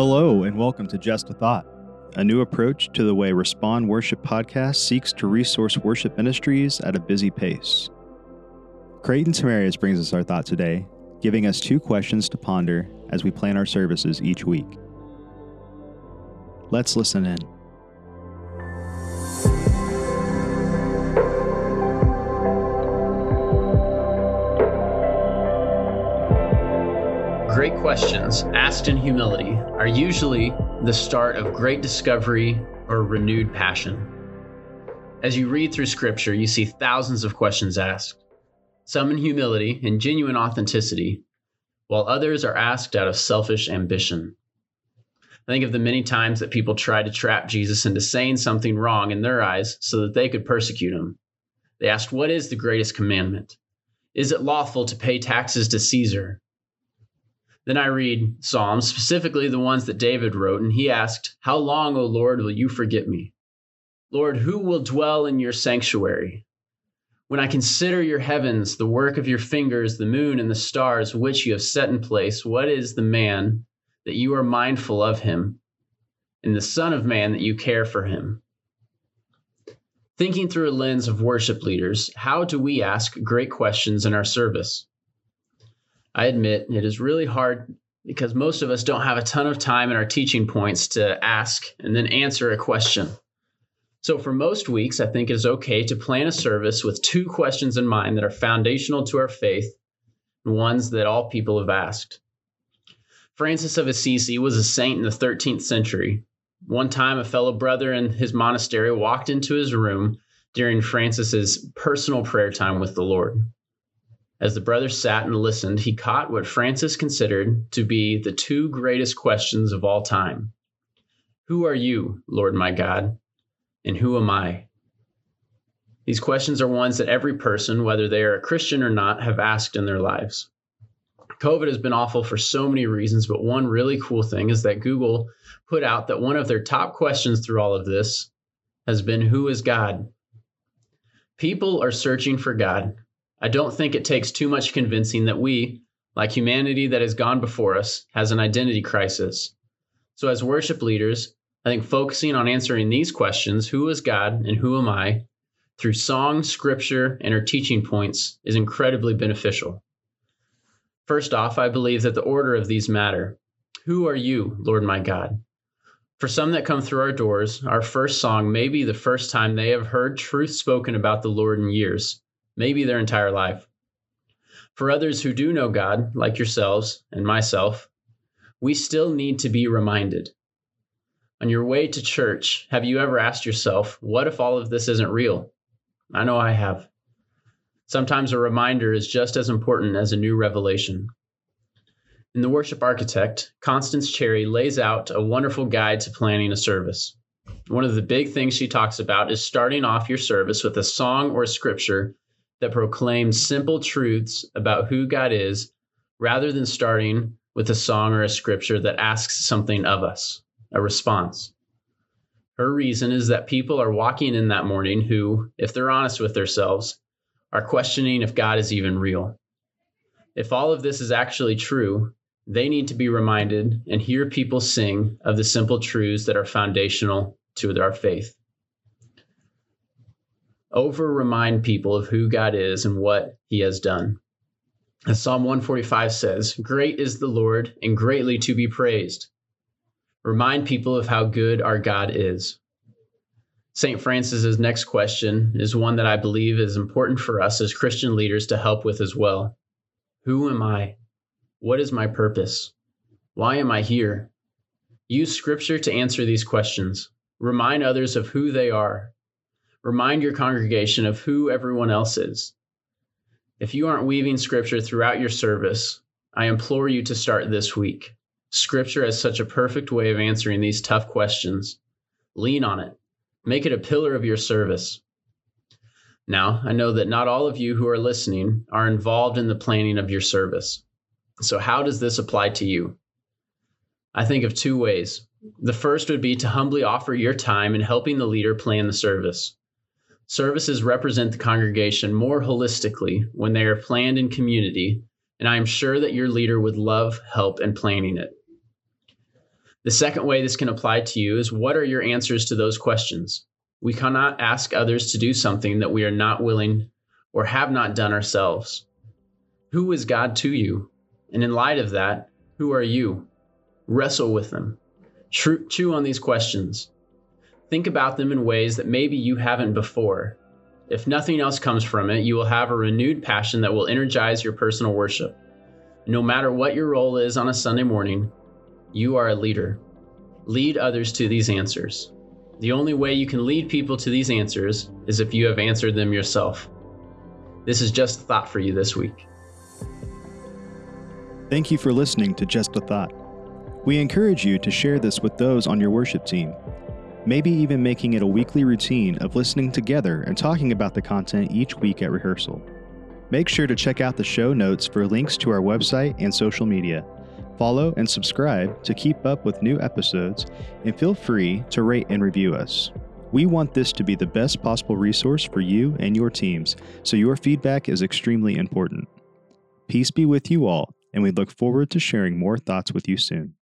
Hello, and welcome to Just a Thought, a new approach to the way Respond Worship Podcast seeks to resource worship ministries at a busy pace. Creighton Tamarius brings us our thought today, giving us two questions to ponder as we plan our services each week. Let's listen in. Questions asked in humility are usually the start of great discovery or renewed passion. As you read through Scripture, you see thousands of questions asked, some in humility and genuine authenticity, while others are asked out of selfish ambition. I think of the many times that people tried to trap Jesus into saying something wrong in their eyes so that they could persecute him. They asked, What is the greatest commandment? Is it lawful to pay taxes to Caesar? Then I read Psalms, specifically the ones that David wrote, and he asked, How long, O Lord, will you forget me? Lord, who will dwell in your sanctuary? When I consider your heavens, the work of your fingers, the moon and the stars which you have set in place, what is the man that you are mindful of him, and the Son of Man that you care for him? Thinking through a lens of worship leaders, how do we ask great questions in our service? I admit it is really hard because most of us don't have a ton of time in our teaching points to ask and then answer a question. So, for most weeks, I think it is okay to plan a service with two questions in mind that are foundational to our faith and ones that all people have asked. Francis of Assisi was a saint in the 13th century. One time, a fellow brother in his monastery walked into his room during Francis's personal prayer time with the Lord. As the brothers sat and listened, he caught what Francis considered to be the two greatest questions of all time Who are you, Lord my God? And who am I? These questions are ones that every person, whether they are a Christian or not, have asked in their lives. COVID has been awful for so many reasons, but one really cool thing is that Google put out that one of their top questions through all of this has been Who is God? People are searching for God, I don't think it takes too much convincing that we, like humanity that has gone before us, has an identity crisis. So, as worship leaders, I think focusing on answering these questions who is God and who am I through song, scripture, and our teaching points is incredibly beneficial. First off, I believe that the order of these matter. Who are you, Lord my God? For some that come through our doors, our first song may be the first time they have heard truth spoken about the Lord in years maybe their entire life. For others who do know God, like yourselves and myself, we still need to be reminded. On your way to church, have you ever asked yourself, what if all of this isn't real? I know I have. Sometimes a reminder is just as important as a new revelation. In The Worship Architect, Constance Cherry lays out a wonderful guide to planning a service. One of the big things she talks about is starting off your service with a song or a scripture that proclaims simple truths about who God is rather than starting with a song or a scripture that asks something of us, a response. Her reason is that people are walking in that morning who, if they're honest with themselves, are questioning if God is even real. If all of this is actually true, they need to be reminded and hear people sing of the simple truths that are foundational to our faith over remind people of who God is and what he has done. As Psalm 145 says, Great is the Lord and greatly to be praised. Remind people of how good our God is. St. Francis's next question is one that I believe is important for us as Christian leaders to help with as well. Who am I? What is my purpose? Why am I here? Use scripture to answer these questions. Remind others of who they are Remind your congregation of who everyone else is. If you aren't weaving scripture throughout your service, I implore you to start this week. Scripture has such a perfect way of answering these tough questions. Lean on it, make it a pillar of your service. Now, I know that not all of you who are listening are involved in the planning of your service. So, how does this apply to you? I think of two ways. The first would be to humbly offer your time in helping the leader plan the service. Services represent the congregation more holistically when they are planned in community, and I am sure that your leader would love help in planning it. The second way this can apply to you is what are your answers to those questions? We cannot ask others to do something that we are not willing or have not done ourselves. Who is God to you? And in light of that, who are you? Wrestle with them. Chew on these questions. Think about them in ways that maybe you haven't before. If nothing else comes from it, you will have a renewed passion that will energize your personal worship. No matter what your role is on a Sunday morning, you are a leader. Lead others to these answers. The only way you can lead people to these answers is if you have answered them yourself. This is just a thought for you this week. Thank you for listening to Just a Thought. We encourage you to share this with those on your worship team, maybe even making it a weekly routine of listening together and talking about the content each week at rehearsal. Make sure to check out the show notes for links to our website and social media. Follow and subscribe to keep up with new episodes, and feel free to rate and review us. We want this to be the best possible resource for you and your teams, so your feedback is extremely important. Peace be with you all, and we look forward to sharing more thoughts with you soon.